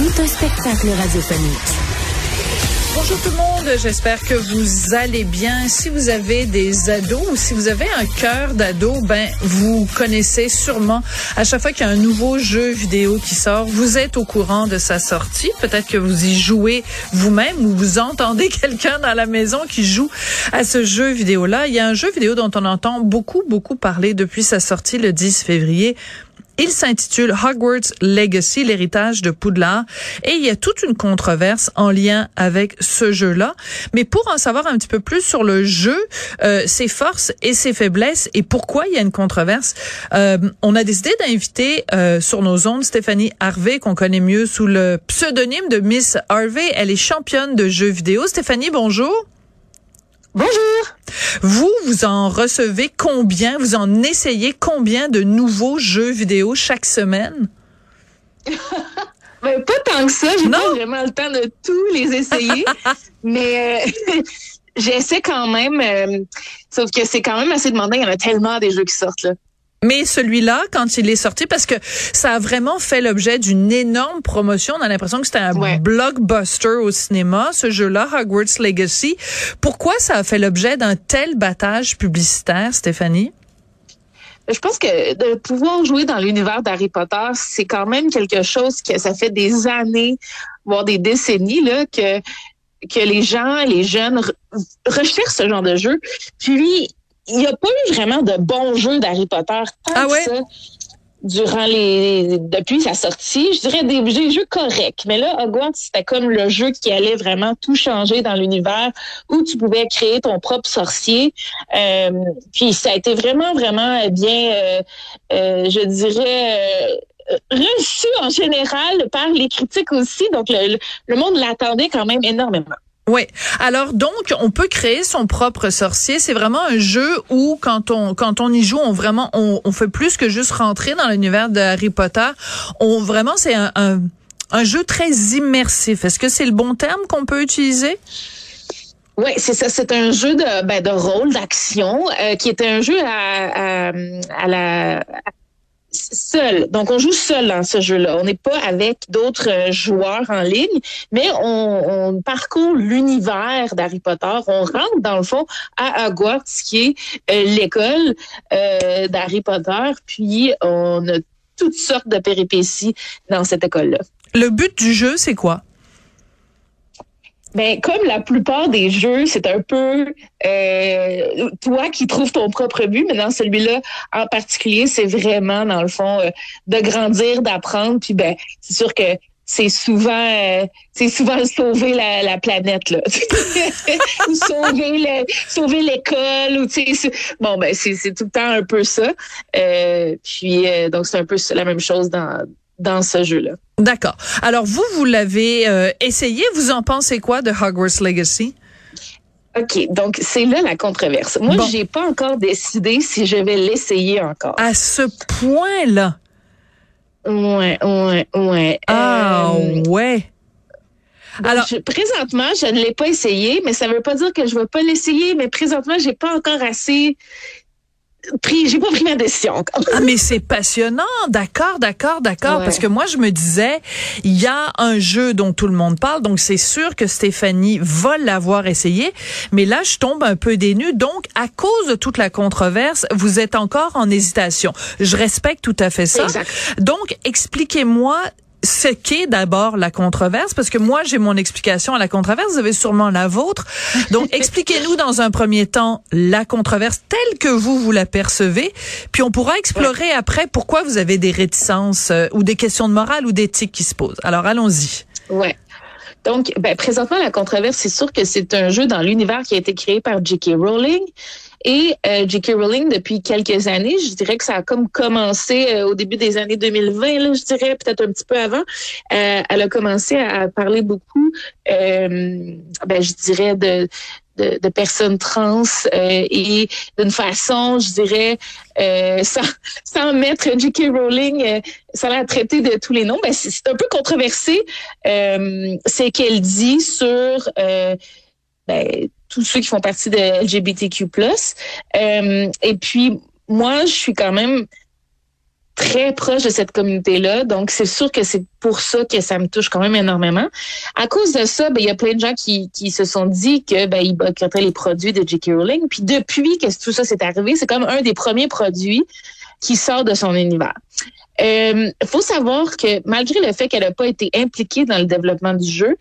Tout un spectacle radiophonique. Bonjour tout le monde, j'espère que vous allez bien. Si vous avez des ados ou si vous avez un cœur d'ado, ben vous connaissez sûrement à chaque fois qu'il y a un nouveau jeu vidéo qui sort, vous êtes au courant de sa sortie. Peut-être que vous y jouez vous-même ou vous entendez quelqu'un dans la maison qui joue à ce jeu vidéo-là. Il y a un jeu vidéo dont on entend beaucoup beaucoup parler depuis sa sortie le 10 février. Il s'intitule Hogwarts Legacy, l'héritage de Poudlard. Et il y a toute une controverse en lien avec ce jeu-là. Mais pour en savoir un petit peu plus sur le jeu, euh, ses forces et ses faiblesses et pourquoi il y a une controverse, euh, on a décidé d'inviter euh, sur nos ondes Stéphanie Harvey, qu'on connaît mieux sous le pseudonyme de Miss Harvey. Elle est championne de jeux vidéo. Stéphanie, bonjour. Bonjour. Vous, vous en recevez combien, vous en essayez combien de nouveaux jeux vidéo chaque semaine? ben, pas tant que ça. J'ai pas vraiment le temps de tous les essayer. mais euh, j'essaie quand même. Euh, sauf que c'est quand même assez demandant. Il y en a tellement des jeux qui sortent là. Mais celui-là, quand il est sorti, parce que ça a vraiment fait l'objet d'une énorme promotion, on a l'impression que c'était un blockbuster au cinéma, ce jeu-là, Hogwarts Legacy. Pourquoi ça a fait l'objet d'un tel battage publicitaire, Stéphanie? Je pense que de pouvoir jouer dans l'univers d'Harry Potter, c'est quand même quelque chose que ça fait des années, voire des décennies, là, que que les gens, les jeunes recherchent ce genre de jeu. Puis il n'y a pas eu vraiment de bons jeux d'Harry Potter tant ah ouais? ça durant les depuis sa sortie. Je dirais des, jeux corrects. Mais là, Hogwarts, c'était comme le jeu qui allait vraiment tout changer dans l'univers où tu pouvais créer ton propre sorcier. Euh, puis ça a été vraiment, vraiment bien, euh, euh, je dirais reçu en général par les critiques aussi. Donc, le, le monde l'attendait quand même énormément. Oui. Alors donc on peut créer son propre sorcier. C'est vraiment un jeu où quand on quand on y joue, on vraiment on, fait plus que juste rentrer dans l'univers de Harry Potter. On vraiment c'est un, jeu très immersif. Est-ce que c'est le bon terme qu'on peut utiliser? Oui, c'est ça. C'est un jeu de, ben, rôle, d'action, euh, qui est un jeu à la seul. Donc, on joue seul dans ce jeu-là. On n'est pas avec d'autres euh, joueurs en ligne, mais on, parcourt l'univers d'Harry Potter. On rentre, dans le fond, à Hogwarts, qui est euh, l'école euh, d'Harry Potter. Puis, on a toutes sortes de péripéties dans cette école-là. Le but du jeu, c'est quoi? Ben, comme la plupart des jeux, c'est un peu euh, toi qui trouves ton propre but, mais dans celui-là en particulier, c'est vraiment dans le fond euh, de grandir, d'apprendre. Puis ben, c'est sûr que c'est souvent euh, c'est souvent sauver la, la planète là ou sauver sauver l'école ou tu sais bon ben c'est c'est tout le temps un peu ça euh, puis donc c'est un peu la même chose dans dans ce jeu-là. D'accord. Alors vous, vous l'avez euh, essayé. Vous en pensez quoi de Hogwarts Legacy? OK, donc c'est là la controverse. Moi, j'ai pas encore décidé si je vais l'essayer encore. À ce point-là? Ouais, ouais, ouais. Ah, euh, ouais. Alors, présentement, je ne l'ai pas essayé, mais ça ne veut pas dire que je ne vais pas l'essayer. Mais présentement, j'ai pas encore assez pris, j'ai pas pris ma décision encore. Ah, mais c'est passionnant. D'accord, d'accord, d'accord. Parce que moi, je me disais, il y a un jeu dont tout le monde parle, donc c'est sûr que Stéphanie va l'avoir essayé. Mais là, je tombe un peu dénue. Donc, à cause de toute la controverse, vous êtes encore en hésitation. Je respecte tout à fait ça. Donc, expliquez-moi ce qu'est d'abord la controverse, parce que moi, j'ai mon explication à la controverse, vous avez sûrement la vôtre. Donc, expliquez-nous dans un premier temps la controverse telle que vous, vous la percevez, puis on pourra explorer après pourquoi vous avez des réticences euh, ou des questions de morale ou d'éthique qui se posent. Alors, allons-y. Ouais. Donc, ben, présentement, la controverse, c'est sûr que c'est un jeu dans l'univers qui a été créé par J.K. Rowling. Et euh, J.K. Rowling, depuis quelques années, je dirais que ça a comme commencé euh, au début des années 2020, là, je dirais peut-être un petit peu avant. Euh, elle a commencé à, parler beaucoup, ben, je dirais, de, de, personnes trans et d'une façon, je dirais, sans, sans mettre J.K. Rowling, ça l'a traité de tous les noms. Ben, c'est un peu controversé. c'est qu'elle dit sur ben, tous ceux qui font partie de LGBTQ+. Euh, et puis, moi, je suis quand même très proche de cette communauté-là. Donc, c'est sûr que c'est pour ça que ça me touche quand même énormément. À cause de ça, ben, il y a plein de gens qui, qui se sont dit que ben, ils les produits de J.K. Rowling. Puis depuis que tout ça s'est arrivé, c'est comme un des premiers produits qui sort de son univers. Il euh, faut savoir que malgré le fait qu'elle n'a pas été impliquée dans le développement du jeu,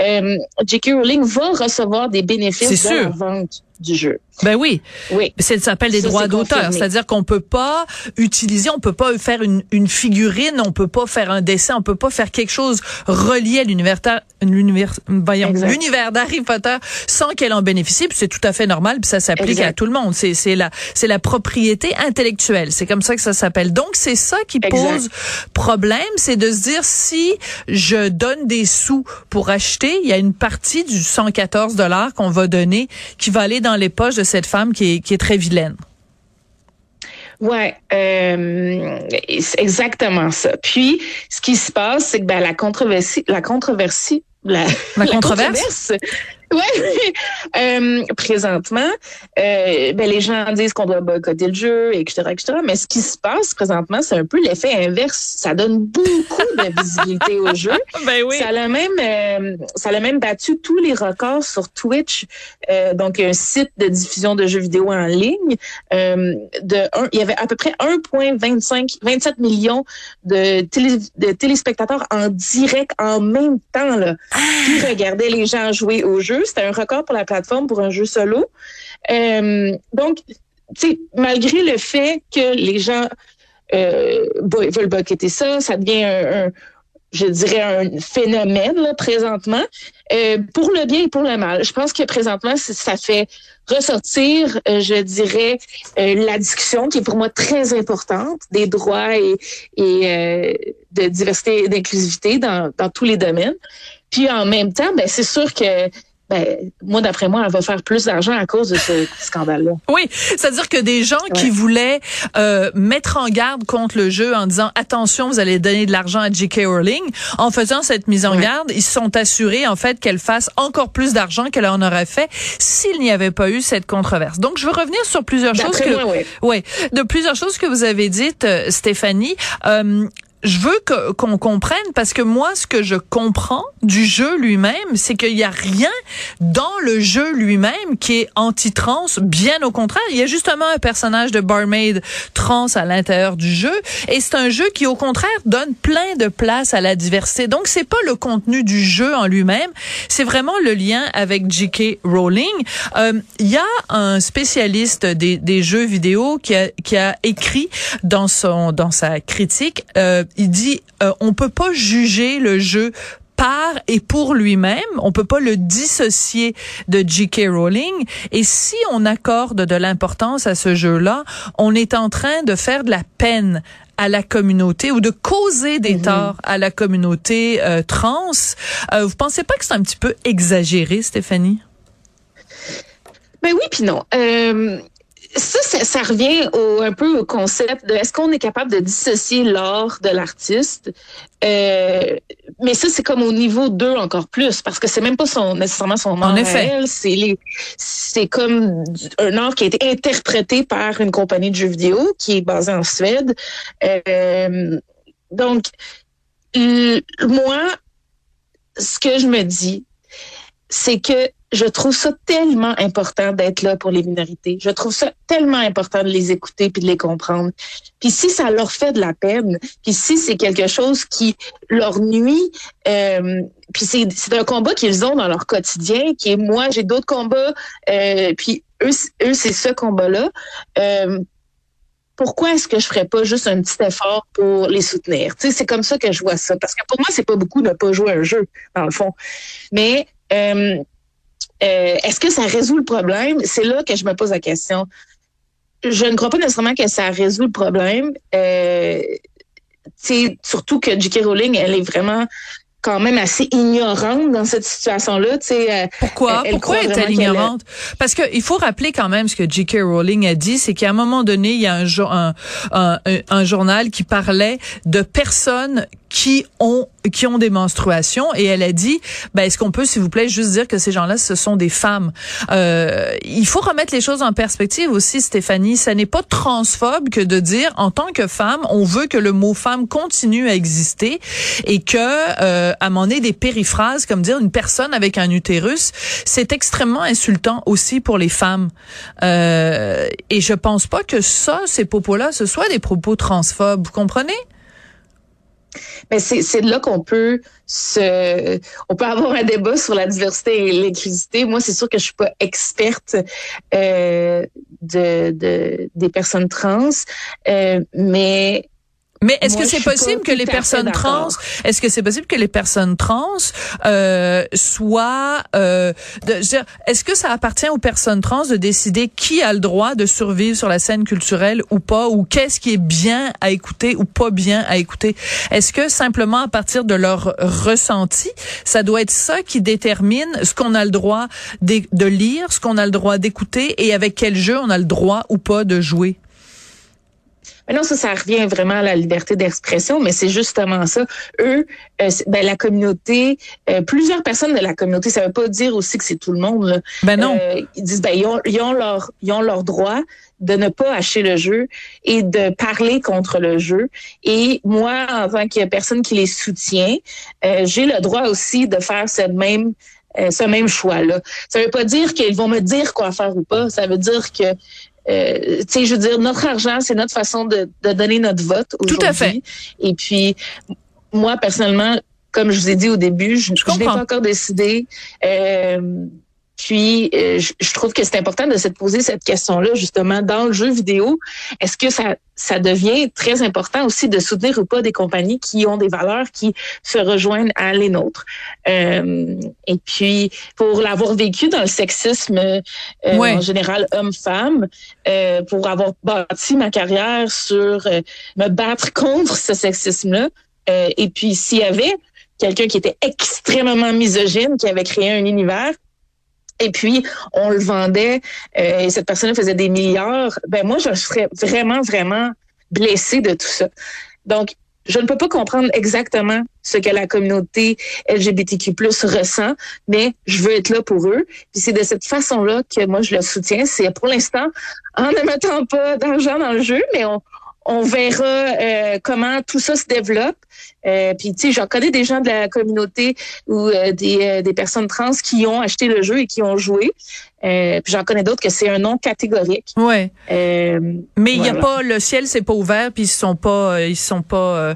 euh, J.K. Rowling va recevoir des bénéfices de la vente du jeu. Ben oui. Oui. Ça s'appelle des droits d'auteur. C'est-à-dire qu'on peut pas utiliser, on peut pas faire une, une figurine, on peut pas faire un dessin, on peut pas faire quelque chose relié à l'univers, l'univers, l'univers d'Harry Potter sans qu'elle en bénéficie. c'est tout à fait normal. Puis ça s'applique à tout le monde. C'est, c'est la, c'est la propriété intellectuelle. C'est comme ça que ça s'appelle. Donc c'est ça qui pose problème, c'est de se dire si je donne des sous pour acheter, il y a une partie du 114 dollars qu'on va donner qui va aller dans les poches de cette femme qui est, qui est très vilaine. Ouais, euh, exactement ça. Puis, ce qui se passe, c'est que ben, la controversie, la controversie, la, la, controverse, oui, euh, présentement, euh, ben, les gens disent qu'on doit boycotter le jeu, etc., etc. Mais ce qui se passe présentement, c'est un peu l'effet inverse. Ça donne beaucoup de visibilité au jeu. Ben oui. Ça a même, euh, ça a même battu tous les records sur Twitch, donc un site de diffusion de jeux vidéo en ligne. De un, il y avait à peu près 1,25, 27 millions de, télé, de téléspectateurs en direct en même temps là, qui ah! regardaient les gens jouer au jeu. C'était un record pour la plateforme pour un jeu solo. Euh, donc, malgré le fait que les gens euh, veulent boqueter ça, ça devient un, je dirais, un phénomène présentement, euh, pour le bien et pour le mal. Je pense que présentement, ça fait ressortir, euh, je dirais, la discussion qui est pour moi très importante des droits et, et de diversité et d'inclusivité dans, dans tous les domaines. Puis en même temps, ben, c'est sûr que ben, moi, d'après moi, elle va faire plus d'argent à cause de ce scandale-là. Oui, c'est-à-dire que des gens qui voulaient euh, mettre en garde contre le jeu en disant attention, vous allez donner de l'argent à J.K. Rowling, en faisant cette mise en garde, ils se sont assurés en fait qu'elle fasse encore plus d'argent qu'elle en aurait fait s'il n'y avait pas eu cette controverse. Donc, je veux revenir sur plusieurs choses que, moi, ouais, de plusieurs choses que vous avez dites, euh, Stéphanie. Euh, je veux qu'on comprenne parce que moi, ce que je comprends du jeu lui-même, c'est qu'il n'y a rien dans le jeu lui-même qui est anti-trans. Bien au contraire, il y a justement un personnage de barmaid trans à l'intérieur du jeu, et c'est un jeu qui, au contraire, donne plein de place à la diversité. Donc, c'est pas le contenu du jeu en lui-même, c'est vraiment le lien avec J.K. Rowling. Euh, il y a un spécialiste des, des jeux vidéo qui a, qui a écrit dans son dans sa critique. Euh, il dit euh, on peut pas juger le jeu par et pour lui-même. On peut pas le dissocier de J.K. Rowling. Et si on accorde de l'importance à ce jeu-là, on est en train de faire de la peine à la communauté ou de causer des mhm. torts à la communauté euh, trans. Euh, vous pensez pas que c'est un petit peu exagéré, Stéphanie? Ben oui, puis non. Euh, ça, ça, revient au, un peu au concept de est-ce qu'on est capable de dissocier l'art de l'artiste? Euh, mais ça, c'est comme au niveau 2 encore plus, parce que c'est même pas son nécessairement son art. En effet. C'est c'est comme un art qui a été interprété par une compagnie de jeux vidéo qui est basée en Suède. Euh, donc, moi, ce que je me dis, c'est que je trouve ça tellement important d'être là pour les minorités. Je trouve ça tellement important de les écouter puis de les comprendre. Puis si ça leur fait de la peine, puis si c'est quelque chose qui leur nuit, euh, puis c'est, un combat qu'ils ont dans leur quotidien, qui est moi, j'ai d'autres combats, euh, puis eux, c'est ce combat-là. Euh, pourquoi est-ce que je ferais pas juste un petit effort pour les soutenir? C'est comme ça que je vois ça. Parce que pour moi, c'est pas beaucoup de pas jouer un jeu, dans le fond. Mais euh, est-ce que ça résout le problème? C'est là que je me pose la question. Je ne crois pas nécessairement que ça résout le problème. Euh, surtout que J.K. Rowling, elle est vraiment quand même assez ignorante dans cette situation-là. Euh, Pourquoi? Pourquoi est-elle ignorante? Parce que il faut rappeler quand même ce que J.K. Rowling a dit, c'est qu'à un moment donné, il y a un, un, un, un journal qui parlait de personnes qui ont qui ont des menstruations et elle a dit ben est-ce qu'on peut s'il vous plaît juste dire que ces gens-là ce sont des femmes? Euh, il faut remettre les choses en perspective aussi Stéphanie ça n'est pas transphobe que de dire en tant que femme on veut que le mot femme continue à exister et que euh, à mon des périphrases comme dire une personne avec un utérus c'est extrêmement insultant aussi pour les femmes euh, et je pense pas que ça ces propos là ce soit des propos transphobes vous comprenez? Mais c'est là qu'on peut se, on peut avoir un débat sur la diversité et l'inclusivité. Moi, c'est sûr que je suis pas experte euh, de, de, des personnes trans, euh, mais mais est-ce que c'est possible que les personnes trans, est-ce que c'est possible que les personnes trans euh, soient, euh, est-ce que ça appartient aux personnes trans de décider qui a le droit de survivre sur la scène culturelle ou pas, ou qu'est-ce qui est bien à écouter ou pas bien à écouter? Est-ce que simplement à partir de leur ressenti, ça doit être ça qui détermine ce qu'on a le droit de, de lire, ce qu'on a le droit d'écouter et avec quel jeu on a le droit ou pas de jouer? Mais non, ça, ça revient vraiment à la liberté d'expression, mais c'est justement ça. Eux, euh, ben, la communauté, euh, plusieurs personnes de la communauté, ça veut pas dire aussi que c'est tout le monde. Là. Ben non. Euh, ils disent, ben, ils ont, ils ont, leur, ils ont leur droit de ne pas acheter le jeu et de parler contre le jeu. Et moi, en tant que personne qui les soutient, j'ai le droit aussi de faire cette même ce même choix-là. Ça veut pas dire qu'ils vont me dire quoi faire ou pas. Ça veut dire que euh, tu sais, je veux dire, notre argent, c'est notre façon de, de, donner notre vote aujourd'hui. Tout à fait. Et puis, moi, personnellement, comme je vous ai dit au début, je, je n'ai pas encore décidé. Euh, puis, euh, je, trouve que c'est important de se poser cette question-là, justement, dans le jeu vidéo. Est-ce que ça, ça devient très important aussi de soutenir ou pas des compagnies qui ont des valeurs qui se rejoignent à les nôtres? Euh, et puis, pour l'avoir vécu dans le sexisme euh, en général homme-femme, pour avoir bâti ma carrière sur me battre contre ce sexisme-là, et puis s'il y avait quelqu'un qui était extrêmement misogyne, qui avait créé un univers, et puis on le vendait euh, et cette personne faisait des milliards, ben moi je serais vraiment vraiment blessée de tout ça. Donc je ne peux pas comprendre exactement ce que la communauté LGBTQ+ ressent, mais je veux être là pour eux. Puis c'est de cette façon-là que moi je le soutiens. C'est pour l'instant en ne mettant pas d'argent dans le jeu, mais on, on verra euh, comment tout ça se développe. Euh, puis tu sais, j'en connais des gens de la communauté ou euh, des, des personnes trans qui ont acheté le jeu et qui ont joué. puis j'en connais d'autres que c'est un nom catégorique. Ouais. Mais il y a pas le ciel, c'est pas ouvert, puis ils sont pas, ils sont pas,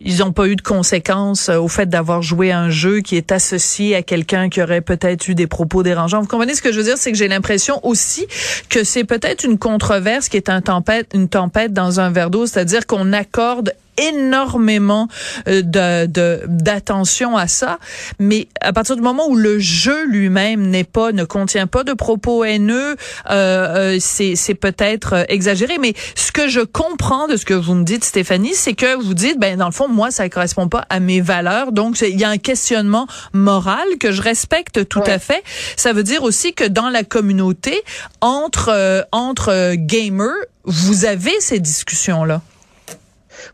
ils ont pas eu de conséquences au fait d'avoir joué un jeu qui est associé à quelqu'un qui aurait peut-être eu des propos dérangeants. Vous comprenez ce que je veux dire, c'est que j'ai l'impression aussi que c'est peut-être une controverse qui est un tempête, une tempête dans un verre d'eau, c'est-à-dire qu'on accorde énormément euh, de d'attention à ça, mais à partir du moment où le jeu lui-même n'est pas, ne contient pas de propos haineux, euh, euh c'est c'est peut-être exagéré. Mais ce que je comprends de ce que vous me dites, Stéphanie, c'est que vous dites, ben dans le fond, moi, ça correspond pas à mes valeurs, donc il y a un questionnement moral que je respecte tout à fait. Ça veut dire aussi que dans la communauté, entre euh, entre gamers, vous avez ces discussions là.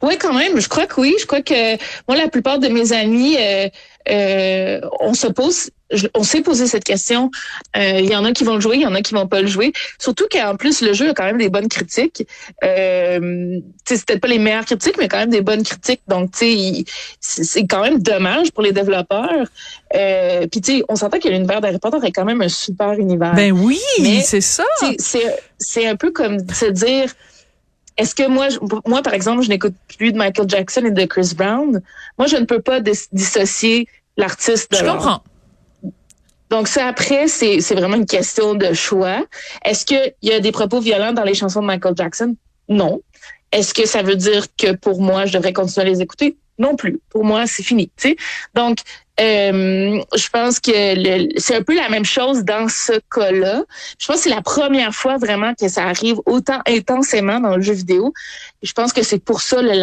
Oui, quand même. Je crois que oui. Je crois que moi, la plupart de mes amis, euh, euh, on se pose, on s'est posé cette question. Euh, il y en a qui vont le jouer, il y en a qui vont pas le jouer. Surtout qu'en plus, le jeu a quand même des bonnes critiques. Euh, c'est peut-être pas les meilleures critiques, mais quand même des bonnes critiques. Donc, tu c'est quand même dommage pour les développeurs. Euh, Puis, tu on s'entend que l'univers d'Harry Potter est quand même un super univers. Ben oui, c'est ça. C'est un peu comme se dire est-ce que moi, moi, par exemple, je n'écoute plus de Michael Jackson et de Chris Brown? Moi, je ne peux pas dissocier l'artiste de Je comprends. Donc ça après, c'est vraiment une question de choix. Est-ce qu'il y a des propos violents dans les chansons de Michael Jackson? Non. Est-ce que ça veut dire que pour moi, je devrais continuer à les écouter? Non plus. Pour moi, c'est fini. sais. Donc, Euh, je pense que c'est un peu la même chose dans ce cas-là. Je pense que c'est la première fois vraiment que ça arrive autant intensément dans le jeu vidéo. Je pense que c'est pour ça la,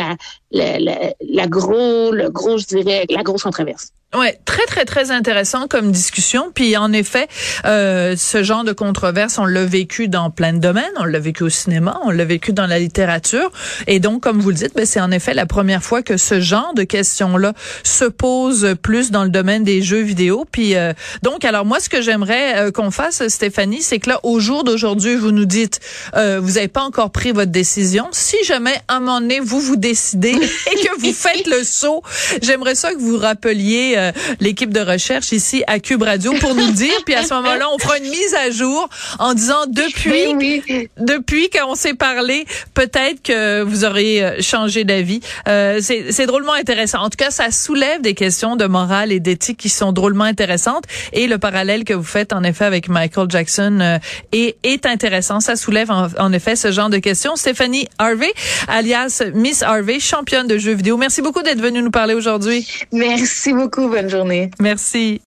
la, la, la, gros, le gros, je dirais, la grosse controverse. Ouais, très très très intéressant comme discussion. Puis en effet, euh, ce genre de controverse, on l'a vécu dans plein de domaines. On l'a vécu au cinéma, on l'a vécu dans la littérature. Et donc, comme vous le dites, ben, c'est en effet la première fois que ce genre de questions-là se pose plus dans le domaine des jeux vidéo. Puis euh, donc, alors moi, ce que j'aimerais euh, qu'on fasse, Stéphanie, c'est que là, au jour d'aujourd'hui, vous nous dites, euh, vous n'avez pas encore pris votre décision. Si jamais à un moment donné vous vous décidez et que vous faites le saut, j'aimerais ça que vous rappeliez euh, l'équipe de recherche ici à Cube Radio pour nous dire. Puis à ce moment-là, on fera une mise à jour en disant depuis depuis qu'on s'est parlé, peut-être que vous aurez euh, changé d'avis. Euh, c'est drôlement intéressant. En tout cas, ça soulève des questions de morale et d'éthique qui sont drôlement intéressantes. Et le parallèle que vous faites en effet avec Michael Jackson euh, est, est intéressant. Ça soulève en, en effet ce genre de questions. Stéphanie Harvey, alias Miss Harvey, championne de jeux vidéo. Merci beaucoup d'être venue nous parler aujourd'hui. Merci beaucoup. Bonne journée. Merci.